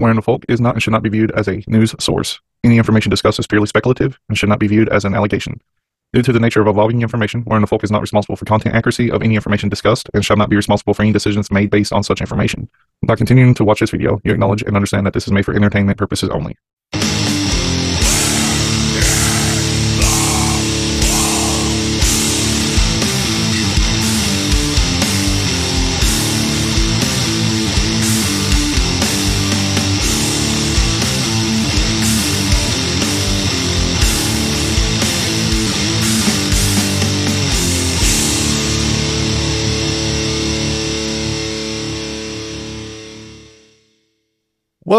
Where in the Folk is not and should not be viewed as a news source. Any information discussed is purely speculative and should not be viewed as an allegation. Due to the nature of evolving information, Where in the Folk is not responsible for content accuracy of any information discussed and shall not be responsible for any decisions made based on such information. By continuing to watch this video, you acknowledge and understand that this is made for entertainment purposes only.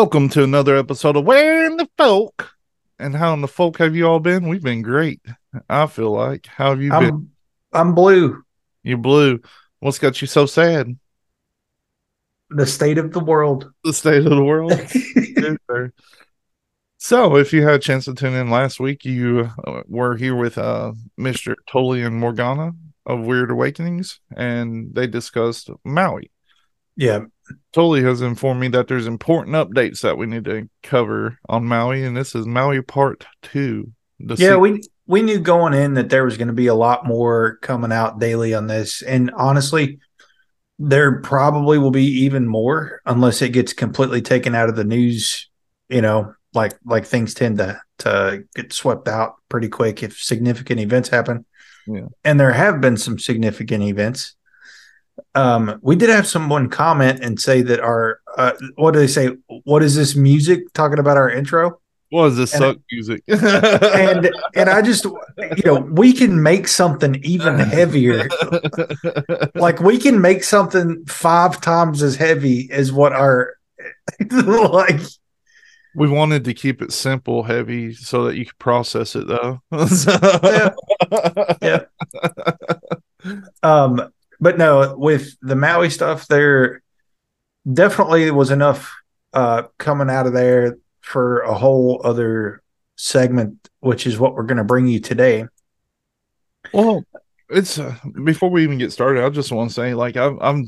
Welcome to another episode of Where in the Folk. And how in the folk have you all been? We've been great. I feel like. How have you I'm, been? I'm blue. You blue. What's got you so sad? The state of the world. The state of the world. So, if you had a chance to tune in last week, you uh, were here with uh, Mr. Tully and Morgana of Weird Awakenings, and they discussed Maui. yeah. Tully has informed me that there's important updates that we need to cover on Maui, and this is Maui Part Two. Yeah, we we knew going in that there was going to be a lot more coming out daily on this. And honestly, there probably will be even more unless it gets completely taken out of the news, you know, like like things tend to to get swept out pretty quick if significant events happen. Yeah. And there have been some significant events. Um, we did have someone comment and say that our uh, what do they say? What is this music talking about our intro? what is this and- suck music? and and I just you know we can make something even heavier. Like we can make something five times as heavy as what our like we wanted to keep it simple, heavy, so that you could process it though. Yeah. um but no with the Maui stuff there definitely was enough uh coming out of there for a whole other segment which is what we're going to bring you today. Well, it's uh, before we even get started. I just want to say, like, I've, I'm,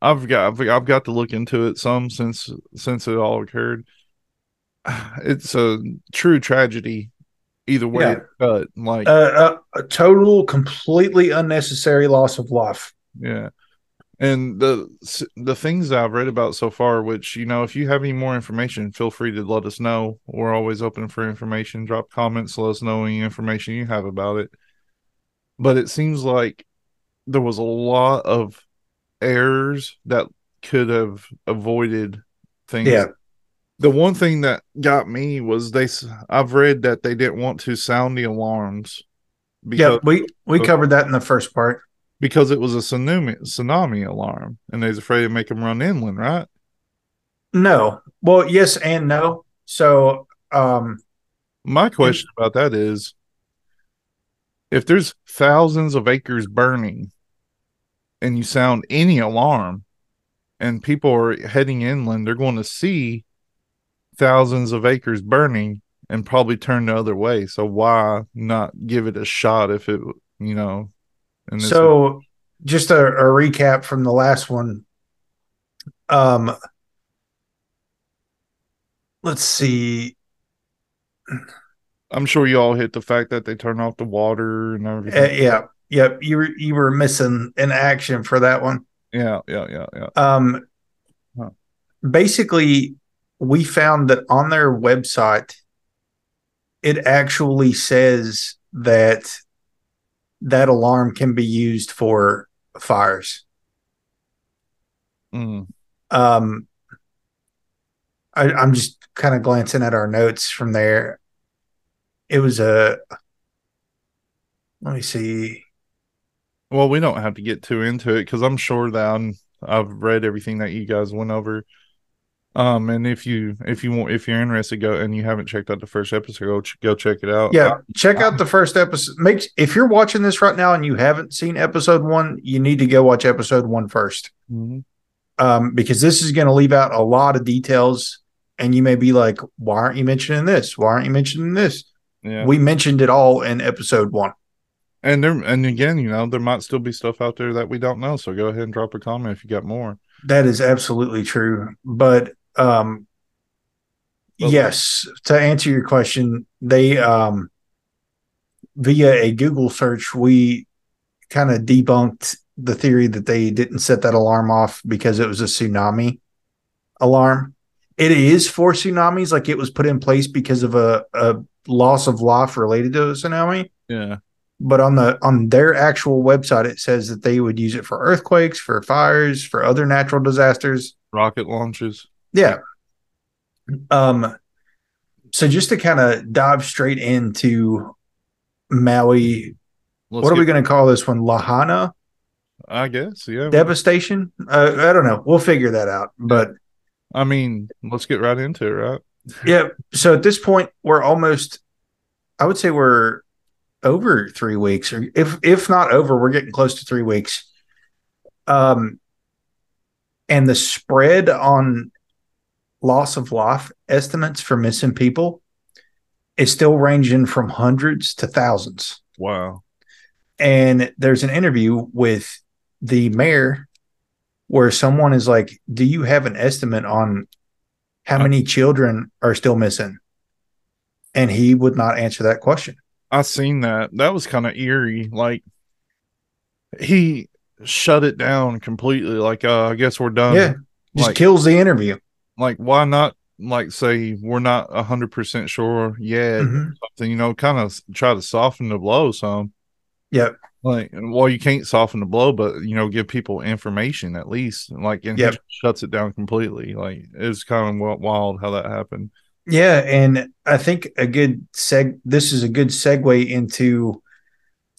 I've got, I've, I've got to look into it some since since it all occurred. It's a true tragedy, either way. Yeah. cut. Like, Uh, a, a total completely unnecessary loss of life. Yeah, and the the things I've read about so far, which you know, if you have any more information, feel free to let us know. We're always open for information. Drop comments, let us know any information you have about it. But it seems like there was a lot of errors that could have avoided things. Yeah. The one thing that got me was they. i've read that they didn't want to sound the alarms because yeah, we we covered that in the first part. Because it was a tsunami tsunami alarm, and they was afraid to make them run inland, right? No. Well, yes and no. So, um, My question about that is if there's thousands of acres burning and you sound any alarm and people are heading inland, they're going to see thousands of acres burning and probably turn the other way. So why not give it a shot if it, you know, so just a, a recap from the last one. Um, let's see. I'm sure you all hit the fact that they turn off the water and Uh, everything. yeah, yep. You were you were missing an action for that one. yeah, yeah, yeah, yeah. Um, Huh. basically, we found that on their website, it actually says that that alarm can be used for fires. Mm. Um, I, I'm just kind of glancing at our notes from there. It was a. Let me see. Well, we don't have to get too into it because I'm sure that I'm, I've read everything that you guys went over. Um, and if you if you want if you're interested, go and you haven't checked out the first episode, go ch- go check it out. Yeah, check out the first episode. Make if you're watching this right now and you haven't seen episode one, you need to go watch episode one first. Mhm. um, because this is going to leave out a lot of details. And you may be like, why aren't you mentioning this? Why aren't you mentioning this? yeah. We mentioned it all in episode one. and there and again, you know, there might still be stuff out there that we don't know. So go ahead and drop a comment if you got more. That is absolutely true. But um, But- yes, to answer your question, they um via a Google search, we kind of debunked the theory that they didn't set that alarm off because it was a tsunami alarm. It is for tsunamis, like it was put in place because of a, a loss of life related to a tsunami. Yeah. But on the on their actual website, it says that they would use it for earthquakes, for fires, for other natural disasters. Rocket launches. Yeah. Um so just to kind of dive straight into Maui, Let's what are we going to call this one? Lahana I guess. Yeah. devastation? Uh, I don't know. We'll figure that out. But I mean, let's get right into it, right? yeah, so at this point we're almost I would say we're over 3 weeks or if if not over, we're getting close to 3 weeks. Um and the spread on loss of life estimates for missing people is still ranging from hundreds to thousands. Wow. And there's an interview with the mayor where someone is like, Do you have an estimate on how many children are still missing? And he would not answer that question. I seen that. That was kind of eerie. Like he shut it down completely. Like, uh, I guess we're done. yeah. Just like- kills the interview. Like, why not? Like, say we're not a hundred percent sure yet. Mhm. Something, you know, kind of try to soften the blow some. Yep. Like, well, you can't soften the blow, but you know, give people information at least. Like, and Yep. shuts it down completely. Like, it's kind of wild how that happened. Yeah, and I think a good seg this is a good segue into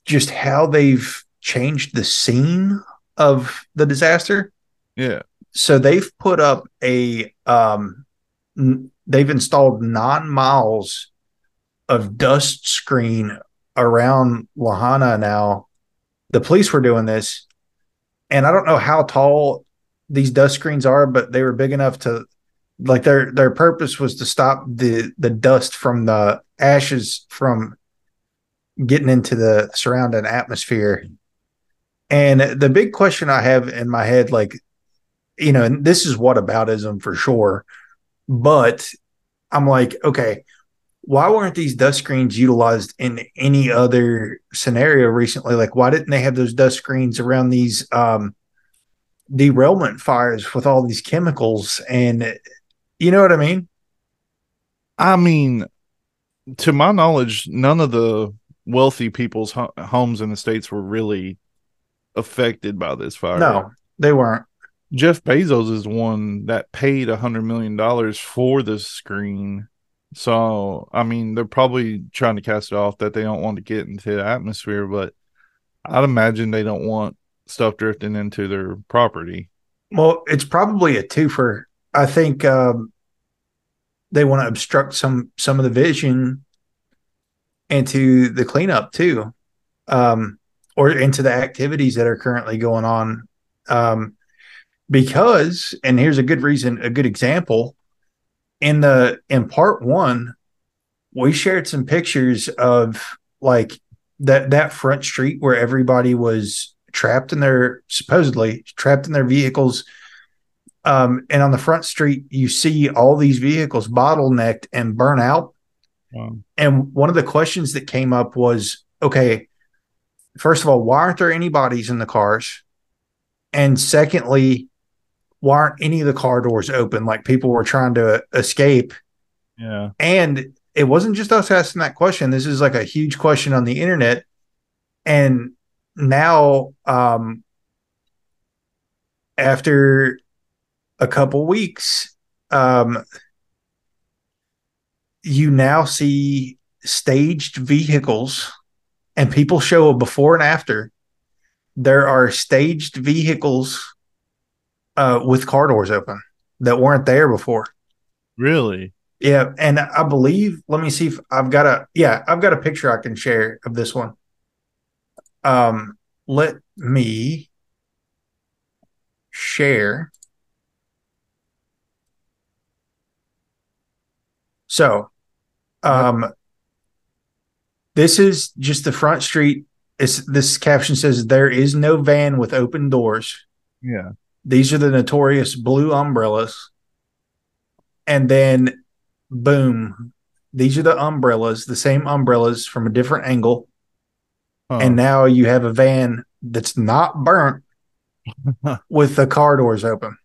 just how they've changed the scene of the disaster. Yeah. So they've put up a um n- they've installed 9 miles of dust screen around Lahana now. The police were doing this and I don't know how tall these dust screens are, but they were big enough to like their their purpose was to stop the the dust from the ashes from getting into the surrounding atmosphere and the big question i have in my head like you know and this is whataboutism for sure but i'm like okay why weren't these dust screens utilized in any other scenario recently like why didn't they have those dust screens around these um derailment fires with all these chemicals and you know what I mean? I mean, to my knowledge, none of the wealthy people's ho- homes in the states were really affected by this fire. No, they weren't. Jeff Bezos is one that paid a hundred million dollars for this screen. So, I mean, they're probably trying to cast it off that they don't want to get into the atmosphere, but I'd imagine they don't want stuff drifting into their property. Well, it's probably a twofer. I think um, they want to obstruct some some of the vision into the cleanup too, um, or into the activities that are currently going on. Um, because, and here's a good reason, a good example. In the in part one, we shared some pictures of like that that front street where everybody was trapped in their supposedly trapped in their vehicles. Um, and on the front street you see all these vehicles bottlenecked and burn out. Um, and one of the questions that came up was okay first of all why aren't there any bodies in the cars? And secondly why aren't any of the car doors open like people were trying to escape yeah. and it wasn't just us asking that question. This is like a huge question on the internet. And now, um, after a couple weeks, um, you now see staged vehicles and people show a before and after. There are staged vehicles uh, with car doors open that weren't there before. Really? Yeah, and I believe let me see if I've got a yeah, I've got a picture I can share of this one. Um let me share. So, um this is just the front street. It's, this caption says there is no van with open doors. Yeah. These are the notorious blue umbrellas. And then boom, these are the umbrellas, the same umbrellas from a different angle. And now you have a van that's not burnt with the car doors open.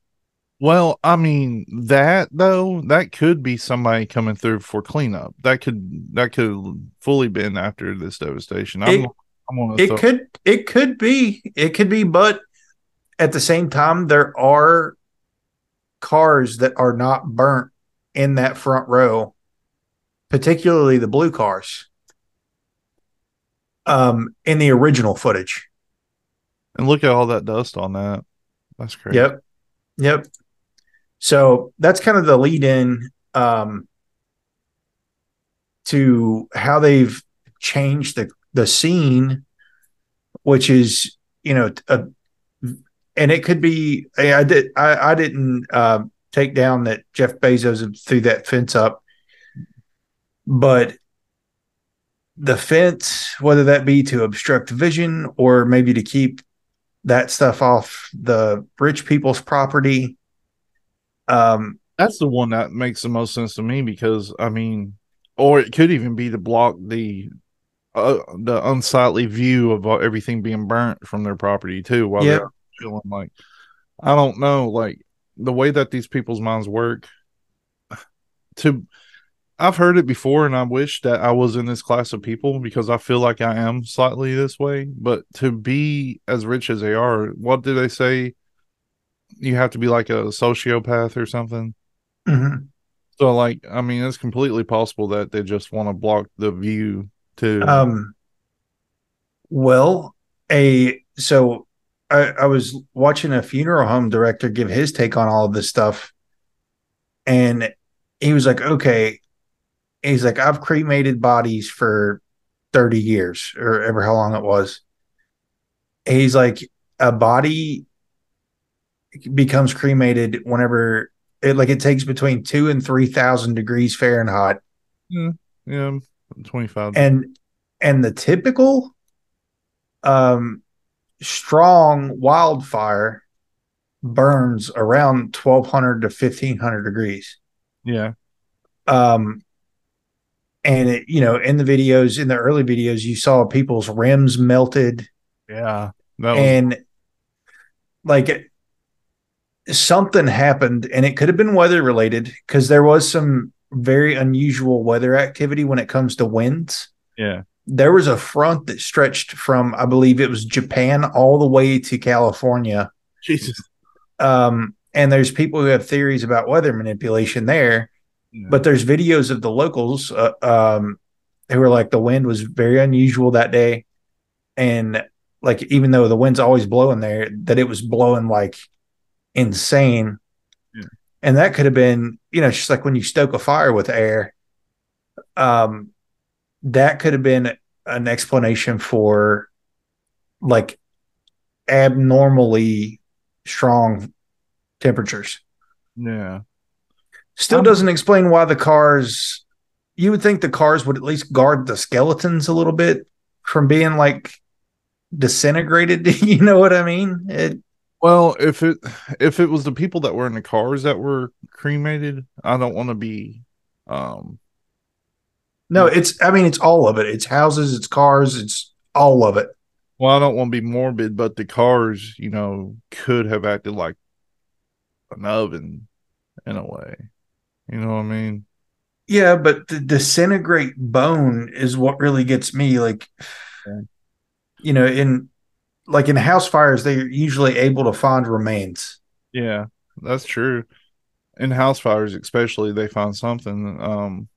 Well, I mean that though that could be somebody coming through for cleanup. That could that could fully been after this devastation. I'm, It- I'm It could it could be. It could be, but at the same time, there are cars that are not burnt in that front row, particularly the blue cars. Um, in the original footage. and look at all that dust on that. That's crazy. Yep. Yep. So that's kind of the lead in um, to how they've changed the, the scene, which is, you know, a, and it could be, I, I did, I, I didn't uh, take down that Jeff Bezos threw that fence up, but the fence, whether that be to obstruct vision or maybe to keep that stuff off the rich people's property. Um, That's the one that makes the most sense to me because I mean, or it could even be to block the uh, the unsightly view of everything being burnt from their property too while Yep. they're chilling. Like, I don't know, like the way that these people's minds work. To, I've heard it before, and I wish that I was in this class of people because I feel like I am slightly this way. But to be as rich as they are, what do they say? You have to be like a sociopath or something. mhm. So, like, I mean, it's completely possible that they just want to block the view to. um, well, a so I, I was watching a funeral home director give his take on all of this stuff, and he was like, "Okay," he's like, "I've cremated bodies for thirty years or ever how long it was." He's like, "A body becomes cremated whenever it like it takes between two and three thousand degrees Fahrenheit yeah, twenty five. and and the typical um strong wildfire burns around 1200 to 1500 degrees. Yeah, um and it, you know in the videos in the early videos you saw people's rims melted. Yeah. That was and like something happened and it could have been weather related because there was some very unusual weather activity when it comes to winds. Yeah, there was a front that stretched from I believe it was Japan all the way to California. Jesus. Um, and there's people who have theories about weather manipulation there, Yeah. but there's videos of the locals uh, um, who were like the wind was very unusual that day, and like even though the wind's always blowing there, that it was blowing like insane. Yeah. And that could have been, you know, just like when you stoke a fire with air. Um, that could have been an explanation for like abnormally strong temperatures. yeah, Still doesn't explain why the cars you would think the cars would at least guard the skeletons a little bit from being like disintegrated. you know what I mean? It, Well, if it if it was the people that were in the cars that were cremated, I don't want to be. Um. No, it's I mean it's all of it. It's houses, it's cars, it's all of it. Well, I don't want to be morbid, but the cars, you know, could have acted like an oven in a way. You know what I mean? Yeah, but the disintegrate bone is what really gets me. Like, Yeah. you know, in like in house fires, they're usually able to find remains. Yeah, that's true. In house fires, especially, they find something. Um.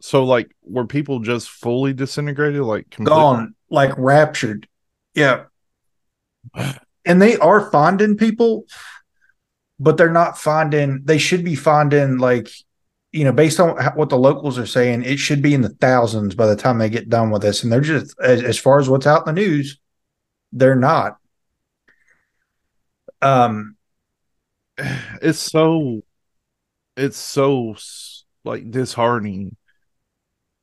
So, like, were people just fully disintegrated, like complete- Gone, like raptured. Yeah. And they are finding people, but they're not finding, they should be finding, like, you know, based on what the locals are saying, it should be in the thousands by the time they get done with this. And they're just, as, as far as what's out in the news, they're not. Um, it's so it's so like disheartening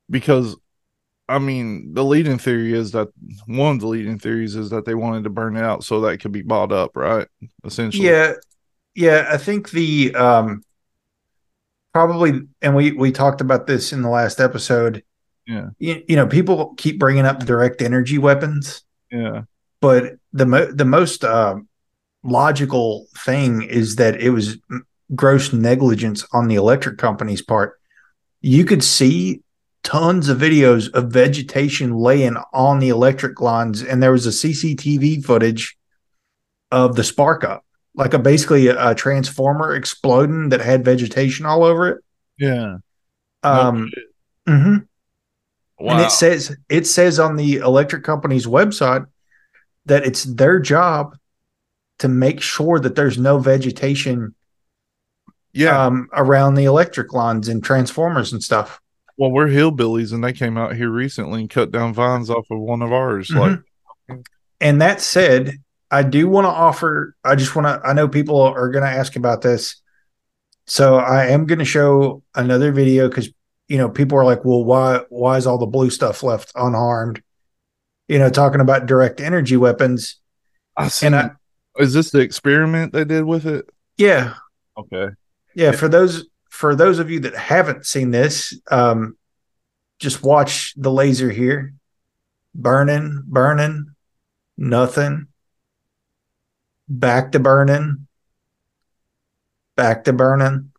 because i mean the leading theory is that one of the leading theories is that they wanted to burn it out so that could be bought up right essentially Yeah, yeah. I think the um, probably, and we we talked about this in the last episode. Yeah. You, you know, people keep bringing up direct energy weapons, Yeah. but the mo- the most uh, logical thing is that it was gross negligence on the electric company's part. You could see tons of videos of vegetation laying on the electric lines, and there was a CCTV footage of the spark up, like a basically a, a transformer exploding that had vegetation all over it. Yeah. Um, shit. mhm. wow. And it says it says on the electric company's website that it's their job to make sure that there's no vegetation yeah. um, around the electric lines and transformers and stuff. Well, we're hillbillies, and they came out here recently and cut down vines off of one of ours. Mm-hmm. Like, And that said, I do want to offer. I just want to. I know people are going to ask about this, so I am going to show another video because you know people are like, "Well, why why is all the blue stuff left unharmed?" You know, talking about direct energy weapons. I seen. And I, is this the experiment they did with it? yeah, Okay. yeah. For those for those of you that haven't seen this, um, just watch the laser here, burning, burning, nothing. Back to burning, back to burning,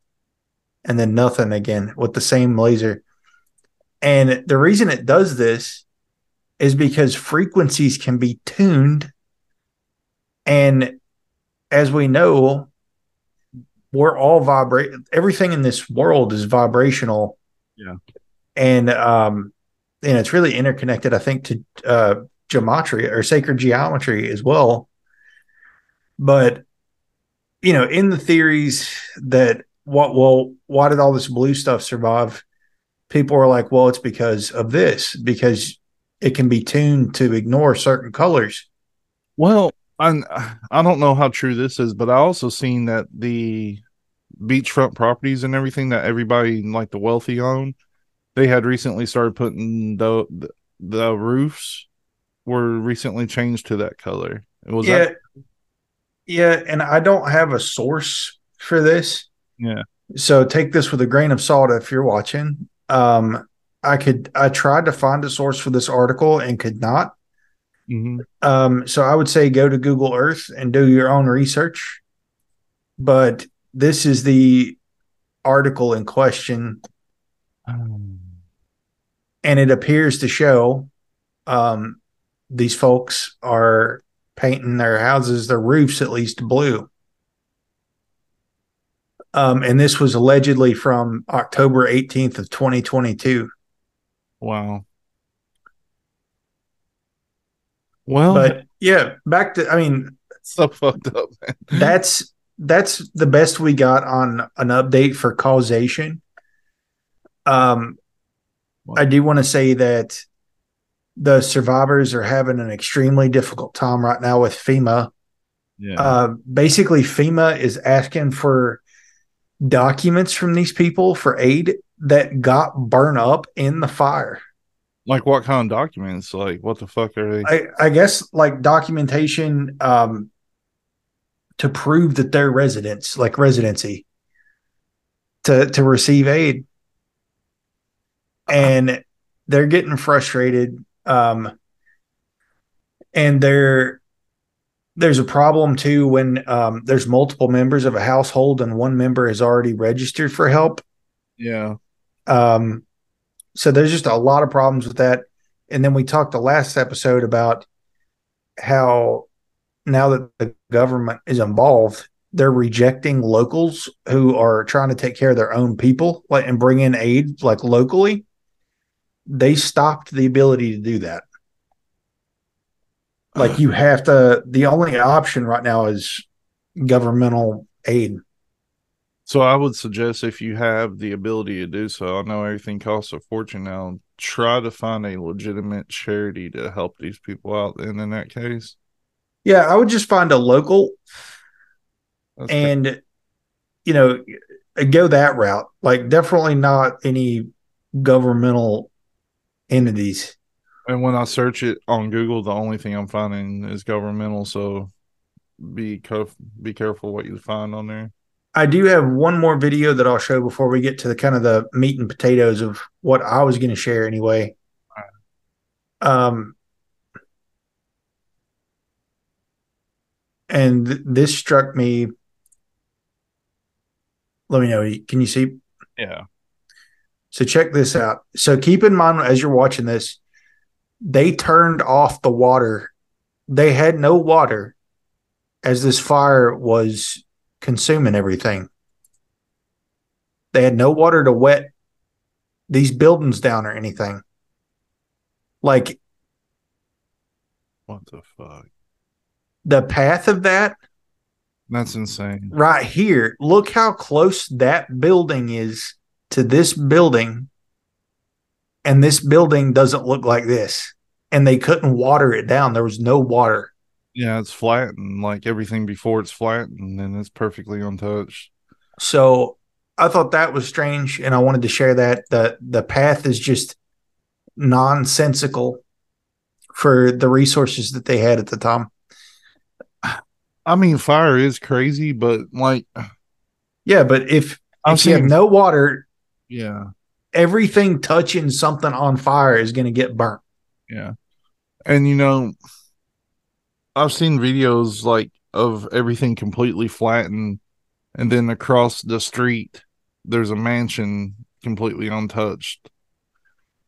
and then nothing again with the same laser. And the reason it does this is because frequencies can be tuned. And as we know, we're all vibrate everything in this world is vibrational. Yeah. And um and it's really interconnected, I think, to uh geometry or sacred geometry as well. But you know, in the theories that what well, why did all this blue stuff survive? People are like, well, it's because of this, because it can be tuned to ignore certain colors. Well, I I don't know how true this is, but I also seen that the beachfront properties and everything that everybody like the wealthy own, they had recently started putting the the, the roofs were recently changed to that color. Was yeah. that Yeah, and I don't have a source for this. yeah? So take this with a grain of salt if you're watching. Um I could I tried to find a source for this article and could not. Hmm Um, so I would say go to Google Earth and do your own research. But this is the article in question, and it appears to show um, these folks are painting their houses, their roofs at least blue. Um, and this was allegedly from October 18th of 2022. Wow. Well, But yeah, back to I mean, so fucked up, man. that's that's the best we got on an update for causation. Um, I do want to say that the survivors are having an extremely difficult time right now with FEMA. Yeah. Uh, basically, FEMA is asking for documents from these people for aid that got burned up in the fire. Like what kind of documents? Like what the fuck are they? I, I guess like documentation um, to prove that they're residents, like residency, to to receive aid, and they're getting frustrated. Um, and there, there's a problem too when um, there's multiple members of a household and one member is already registered for help. yeah. Um, so there's just a lot of problems with that. And then we talked the last episode about how now that the government is involved, they're rejecting locals who are trying to take care of their own people, like and bring in aid like locally. They stopped the ability to do that. Like you have to. The only option right now is governmental aid. So I would suggest if you have the ability to do so, I know everything costs a fortune now. Try to find a legitimate charity to help these people out. And in that case, Yeah, I would just find a local that's and you know go that route like definitely not any governmental entities and when I search it on Google, the only thing I'm finding is governmental. So be. Be careful what you find on there. I do have one more video that I'll show before we get to the kind of the meat and potatoes of what I was going to share anyway. Um, and th- this struck me. Let me know. Can you see? Yeah. So check this out. So keep in mind as you're watching this, they turned off the water. They had no water as this fire was consuming everything. They had no water to wet these buildings down or anything. Like What the fuck? the path of that That's insane. right here, look how close that building is to this building. And this building doesn't look like this. And they couldn't water it down. There was no water. Yeah, it's flat and like everything before it's flat and then it's perfectly untouched. So I thought that was strange, and I wanted to share that. the The path is just nonsensical for the resources that they had at the time. I mean, fire is crazy, but like Yeah, but if I've if you have no water, yeah, everything touching something on fire is going to get burnt. yeah, and you know, I've seen videos like of everything completely flattened, and then across the street there's a mansion completely untouched.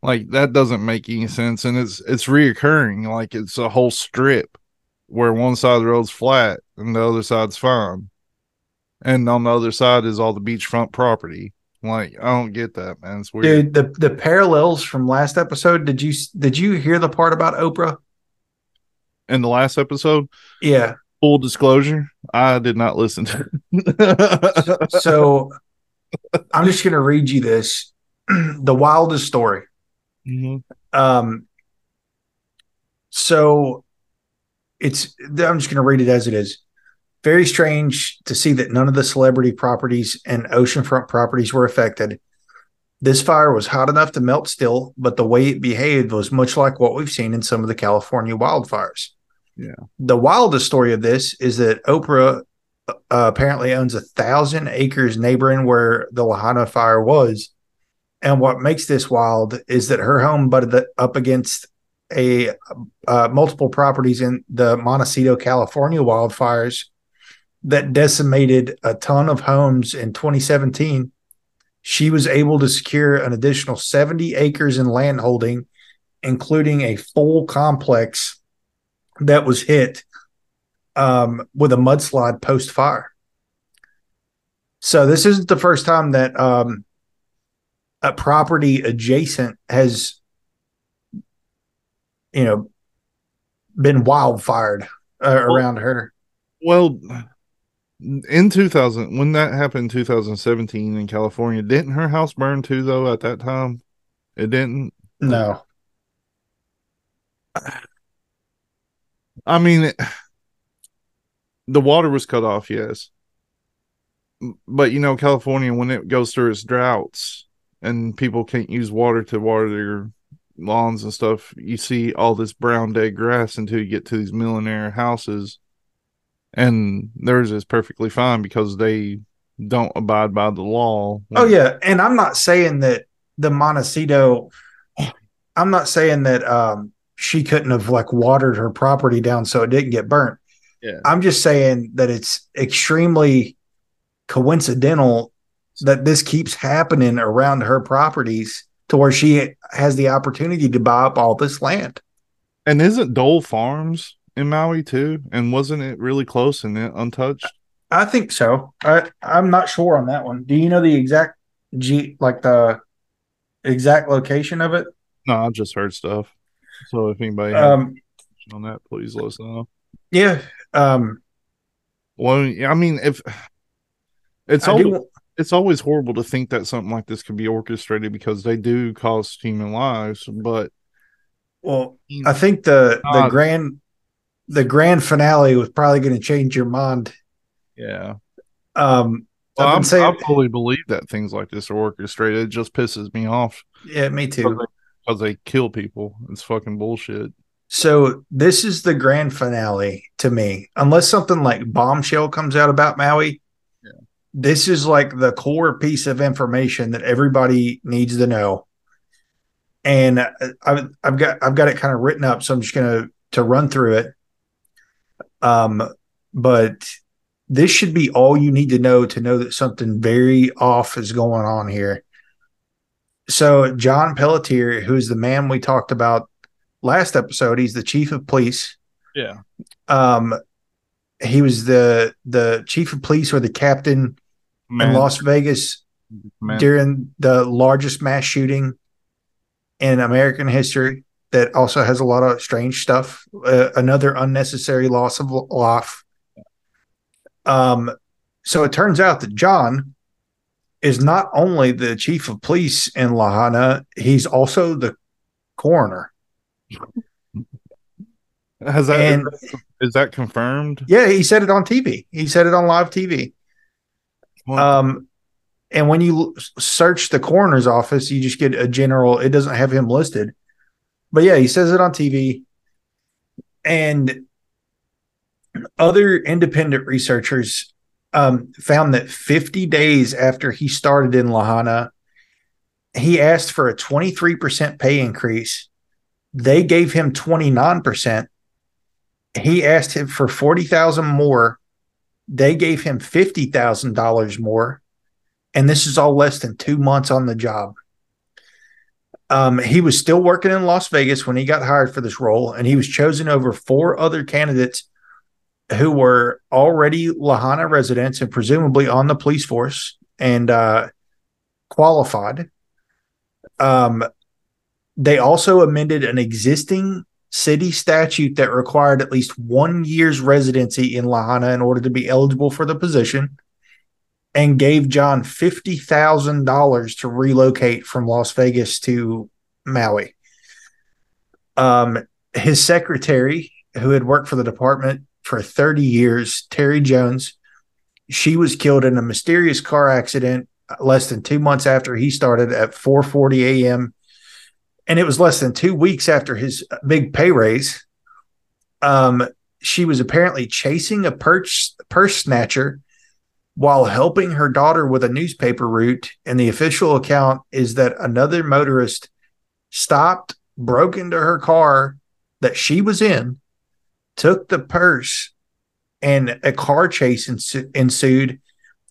Like that doesn't make any sense, and it's it's reoccurring. Like it's a whole strip where one side of the road's flat and the other side's fine, and on the other side is all the beachfront property. Like I don't get that, man. It's weird. Dude, the the parallels from last episode. Did you did you hear the part about Oprah? In the last episode, Yeah. full disclosure, I did not listen to. It. So I'm just going to read you this, the wildest story. Mhm. Um, so it's I'm just going to read it as it is. Very strange to see that none of the celebrity properties and oceanfront properties were affected. This fire was hot enough to melt steel, but the way it behaved was much like what we've seen in some of the California wildfires. Yeah. The wildest story of this is that Oprah uh, apparently owns a thousand acres neighboring where the Lahaina fire was. And what makes this wild is that her home butted up against a uh, multiple properties in the Montecito, California wildfires that decimated a ton of homes in 2017. She was able to secure an additional 70 acres in land holding, including a full complex that was hit um, with a mudslide post fire. So this isn't the first time that um, a property adjacent has, you know, been wildfired uh, around her. Well, in 2000, when that happened in 2017 in California, didn't her house burn too, though, at that time? It didn't. No, I mean, the water was cut off, yes. But, you know, California, when it goes through its droughts and people can't use water to water their lawns and stuff, you see all this brown dead grass until you get to these millionaire houses. And theirs is perfectly fine because they don't abide by the law. Oh yeah, and I'm not saying that the Montecito. I'm not saying that um, she couldn't have like watered her property down so it didn't get burnt. Yeah. I'm just saying that it's extremely coincidental that this keeps happening around her properties to where she has the opportunity to buy up all this land. And isn't Dole Farms in Maui too? And wasn't it really close and untouched? I think so. I I'm not sure on that one. Do you know the exact G like the exact location of it? No, I just heard stuff. So if anybody has Um on that, please let us know. yeah. Um Well, I mean, if it's I always, do, it's always horrible to think that something like this could be orchestrated because they do cost human lives. But well I think the the Uh, grand the grand finale was probably going to change your mind. yeah, Um well, I'm, saying I fully believe that things like this are orchestrated. It just pisses me off yeah, me too. Because they kill people. It's fucking bullshit. So this is the grand finale to me. Unless something like Bombshell comes out about Maui, Yeah. this is like the core piece of information that everybody needs to know. And I've, I've got I've got it kind of written up, so I'm just gonna to run through it. Um, but this should be all you need to know to know that something very off is going on here. So John Pelletier, who's the man we talked about last episode, he's the chief of police. Yeah. Um, he was the the chief of police or the captain Man. in Las Vegas Man. during the largest mass shooting in American history. That also has a lot of strange stuff. Uh, another unnecessary loss of life. Um, so it turns out that John is not only the chief of police in Lahana, he's also the coroner. Has that and, is that confirmed? Yeah, he said it on TV. He said it on live TV. Um, and when you search the coroner's office, you just get a general. It doesn't have him listed, but yeah, he says it on TV. And other independent researchers um, found that 50 days after he started in Lahana, he asked for a 23% pay increase. They gave him 29%. He asked him for 40,000 more. They gave him $50,000 more. And this is all less than two months on the job. Um, he was still working in Las Vegas when he got hired for this role, and he was chosen over four other candidates who were already Lahaina residents and presumably on the police force and uh, qualified. Um, they also amended an existing city statute that required at least one year's residency in Lahaina in order to be eligible for the position and gave John $50,000 to relocate from Las Vegas to Maui. Um, his secretary, who had worked for the department, for 30 years, Terry Jones. She was killed in a mysterious car accident less than two months after he started at 4:40 a.m. And it was less than two weeks after his big pay raise. Um, she was apparently chasing a purse purse snatcher while helping her daughter with a newspaper route. And the official account is that another motorist stopped, broke into her car that she was in, took the purse, and a car chase ensued.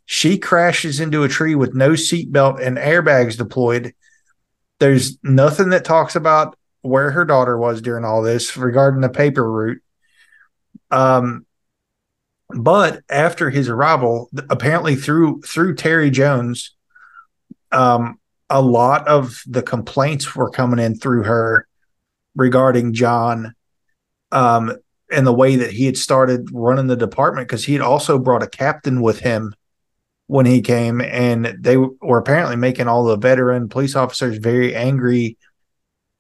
She crashes into a tree with no seatbelt and airbags deployed. There's nothing that talks about where her daughter was during all this regarding the paper route. Um, but after his arrival, apparently through through Terry Jones, um, a lot of the complaints were coming in through her regarding John. Um, and the way that he had started running the department because he had also brought a captain with him when he came and they were apparently making all the veteran police officers very angry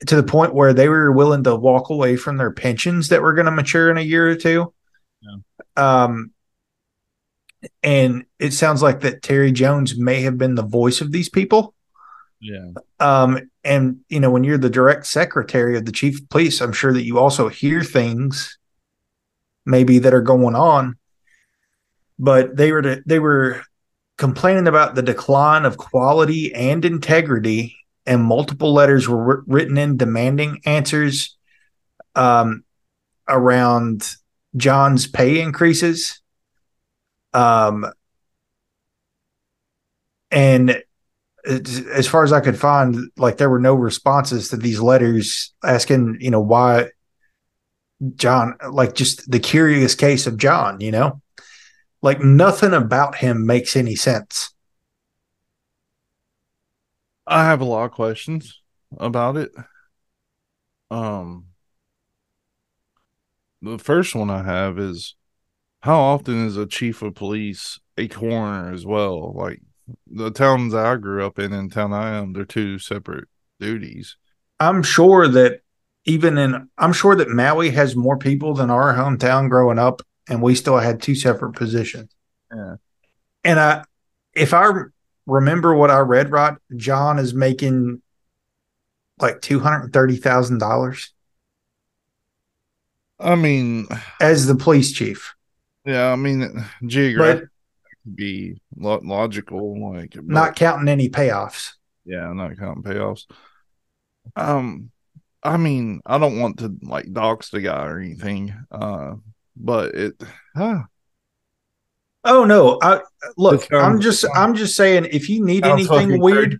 to the point where they were willing to walk away from their pensions that were going to mature in a year or two. Yeah. um and it sounds like that Terry Jones may have been the voice of these people. Yeah. Um and you know when you're the direct secretary of the chief of police i'm sure that you also hear things maybe that are going on but they were they were complaining about the decline of quality and integrity and multiple letters were written in demanding answers um, around John's pay increases. Um, and as far as I could find, like there were no responses to these letters asking, you know, why John, like just the curious case of John, you know? Like nothing about him makes any sense. I have a lot of questions about it. Um the first one I have is how often is a chief of police a coroner as well? Like the towns I grew up in and town I am, they're two separate duties. I'm sure that even in I'm sure that Maui has more people than our hometown growing up, and we still had two separate positions. Yeah. And I if I remember what I read right, John is making like two hundred and thirty thousand dollars. I mean as the police chief. Yeah, I mean geographically be lo- logical. Like not counting any payoffs. yeah, not counting payoffs. Um, I mean, I don't want to like dox the guy or anything. Uh, but it, ah, Oh no! I look. It sounds- I'm just. I'm just saying. If you need anything weird,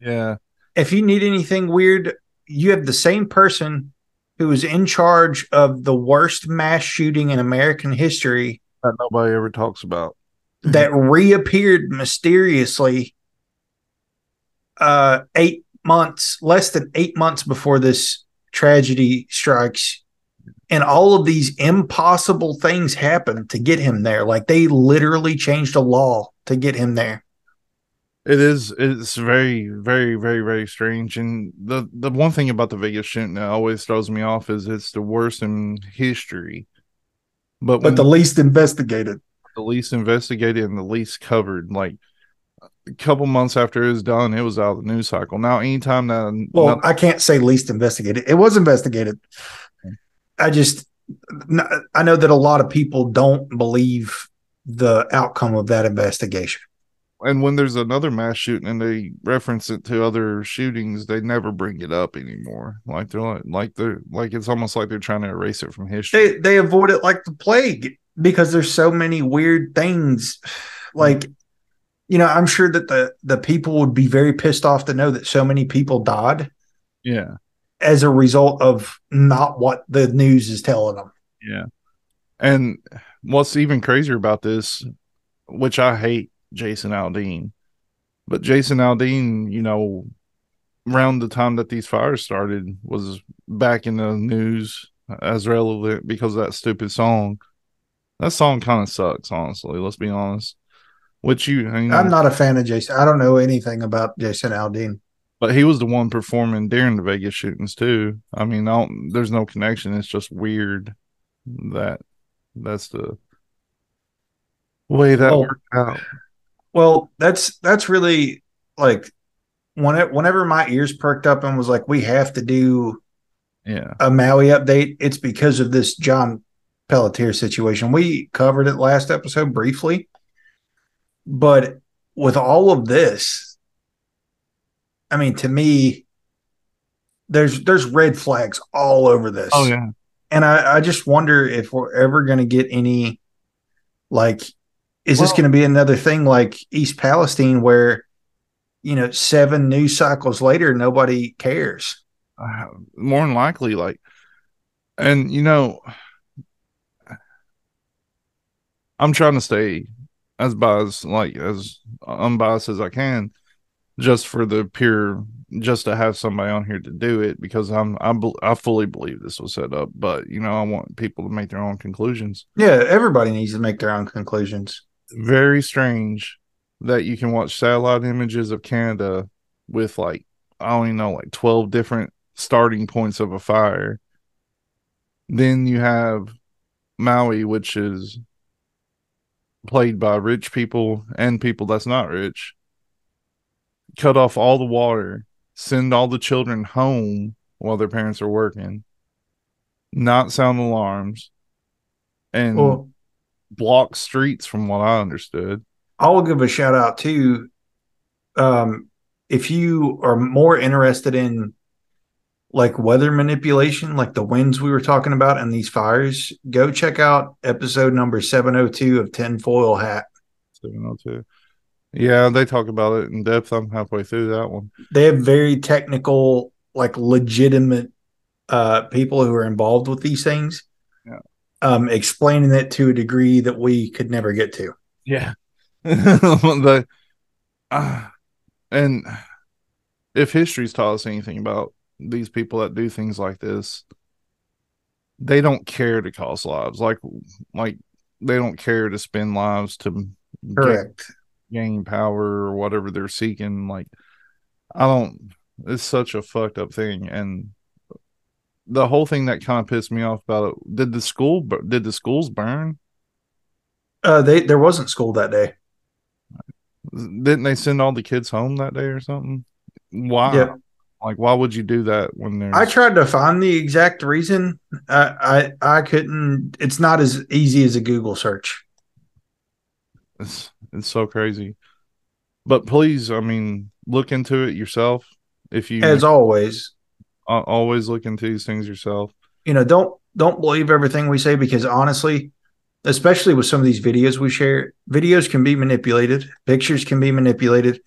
yeah, if you need anything weird, you have the same person who was in charge of the worst mass shooting in American history that nobody ever talks about. that reappeared mysteriously uh eight months less than eight months before this tragedy strikes and all of these impossible things happen to get him there like they literally changed a law to get him there It is. It's very, very, very, very strange. And the the one thing about the Vegas shooting that always throws me off is it's the worst in history. But, but the least investigated the least investigated and the least covered, like a couple months after it was done, it was out of the news cycle. Now, anytime that well no- i can't say least investigated it was investigated i just i know that a lot of people don't believe the outcome of that investigation and when there's another mass shooting and they reference it to other shootings, they never bring it up anymore. Like they're like, like they're like it's almost like they're trying to erase it from history. they they avoid it like the plague because there's so many weird things like you know i'm sure that the the people would be very pissed off to know that so many people died yeah, as a result of not what the news is telling them yeah. And what's even crazier about this, which I hate Jason Aldean, but Jason Aldean, you know, around the time that these fires started, was back in the news as relevant because of that stupid song. That song kind of sucks, honestly. Let's be honest. Which you, you know, i'm not a fan of jason i don't know anything about jason aldean but he was the one performing during the Vegas shootings too. I mean, I don't, there's no connection. It's just weird that that's the way that Oh. worked out. well that's that's really like whenever, whenever my ears perked up and was like we have to do Yeah, a Maui update, it's because of this John Pelletier situation. We covered it last episode briefly, but with all of this, I mean, to me, there's there's red flags all over this. oh yeah, and I, I just wonder if we're ever going to get any like is this going to be another thing like east palestine where you know seven news cycles later nobody cares uh, more than likely, like, and you know, I'm trying to stay as biased, like as unbiased as I can, just for the pure, just to have somebody on here to do it because I'm I I fully believe this was set up, but you know I want people to make their own conclusions. yeah everybody needs to make their own conclusions Very strange that you can watch satellite images of Canada with like I don't even know like twelve different starting points of a fire. Then you have Maui, which is played by rich people and people that's not rich. Cut off all the water, send all the children home while their parents are working, not sound alarms, and well block streets from what I understood. i'll give a shout out to um if you are more interested in like weather manipulation like the winds we were talking about and these fires go check out episode number 702 of tinfoil hat 702. Yeah, they talk about it in depth. I'm halfway through that one. they have very technical like legitimate uh people who are involved with these things Yeah. um explaining it to a degree that we could never get to Yeah. the uh, and if history's taught us anything about these people that do things like this, they don't care to cost lives. Like like they don't care to spend lives to gain, correct gain power or whatever they're seeking. Like I don't it's such a fucked up thing and the whole thing that kind of pissed me off about it did the school did the schools burn uh they there wasn't school that day didn't they send all the kids home that day or something why Yeah. Like why would you do that when there's i tried to find the exact reason i i i couldn't it's not as easy as a google search it's, it's so crazy. But please, I mean, look into it yourself. If you As always, a- always look into these things yourself. you know, don't don't believe everything we say because honestly, especially with some of these videos we share, videos can be manipulated, pictures can be manipulated.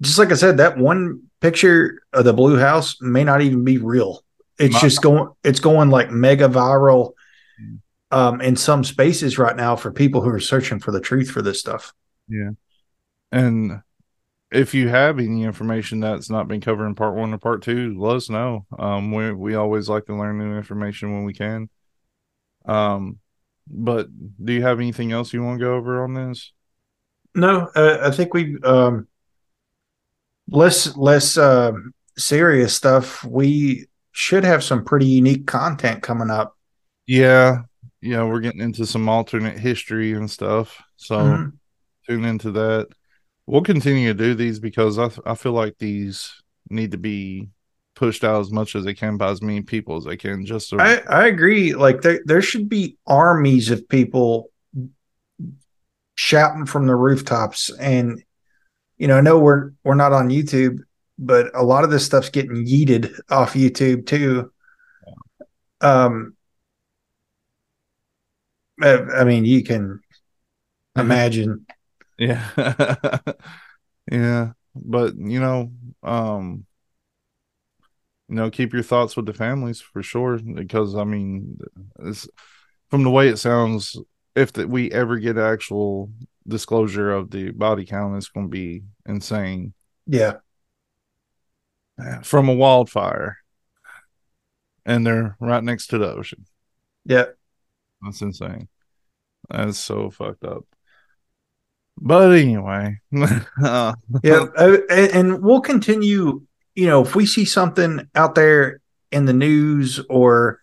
Just like I said, that one picture of the blue house may not even be real. It's just going it's going like mega viral um in some spaces right now for people who are searching for the truth for this stuff. Yeah. And if you have any information that's not been covered in part one or part two, let us know. Um, we we always like to learn new information when we can. Um, but do you have anything else you want to go over on this? No, uh, I think we um less less uh, serious stuff. We should have some pretty unique content coming up. Yeah, yeah, we're getting into some alternate history and stuff. So Mhm. tune into that. We'll continue to do these because I I feel like these need to be pushed out as much as they can by as many people as they can. Just so I, I agree. Like there there should be armies of people shouting from the rooftops and you know, I know we're we're not on YouTube, but a lot of this stuff's getting yeeted off YouTube too. Um I, I mean, you can imagine. Yeah. yeah. But you know, um you know, keep your thoughts with the families for sure. Because I mean it's from the way it sounds, if that we ever get actual disclosure of the body count, it's gonna be insane. Yeah. From a wildfire. And they're right next to the ocean. Yeah. That's insane. That's so fucked up. But anyway, uh, Yeah, uh, and we'll continue. You know, if we see something out there in the news or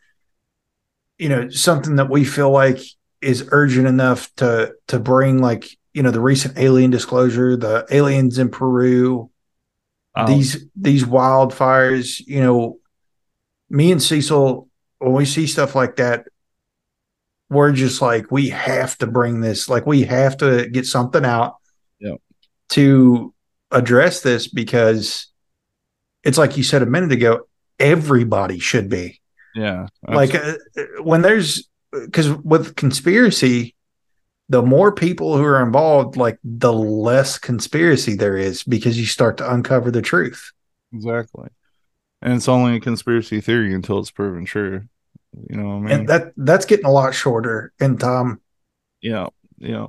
you know something that we feel like is urgent enough to to bring, like you know, the recent alien disclosure, the aliens in Peru, I'll- these these wildfires. You know, me and Cecil, when we see stuff like that, we're just like, we have to bring this. Like, we have to get something out Yep. to address this because it's like you said a minute ago. Everybody should be yeah, like uh, when there's because with conspiracy the more people who are involved like the less conspiracy there is because you start to uncover the truth exactly. And it's only a conspiracy theory until it's proven true. You know what I mean? and that that's getting a lot shorter and tom yeah, yeah.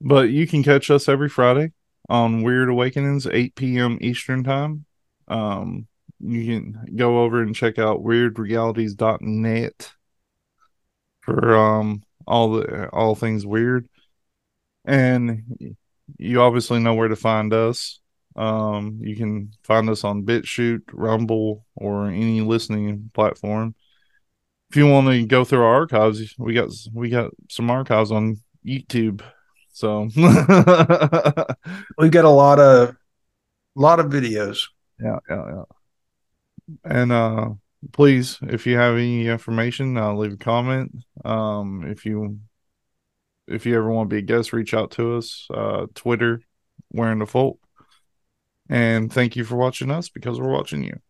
But you can catch us every Friday on Weird Awakenings, 8 p.m. Eastern Time. Um, you can go over and check out weirdrealities.net for um all the all things weird. And you obviously know where to find us. Um, you can find us on BitChute, Rumble, or any listening platform. If you want to go through our archives, we got we got some archives on YouTube. So we've got a lot of lot of videos yeah, yeah, yeah. And uh please, if you have any information, uh, leave a comment. Um, if you if you ever want to be a guest, reach out to us. Uh, Twitter, wearing the folk. And thank you for watching us because we're watching you.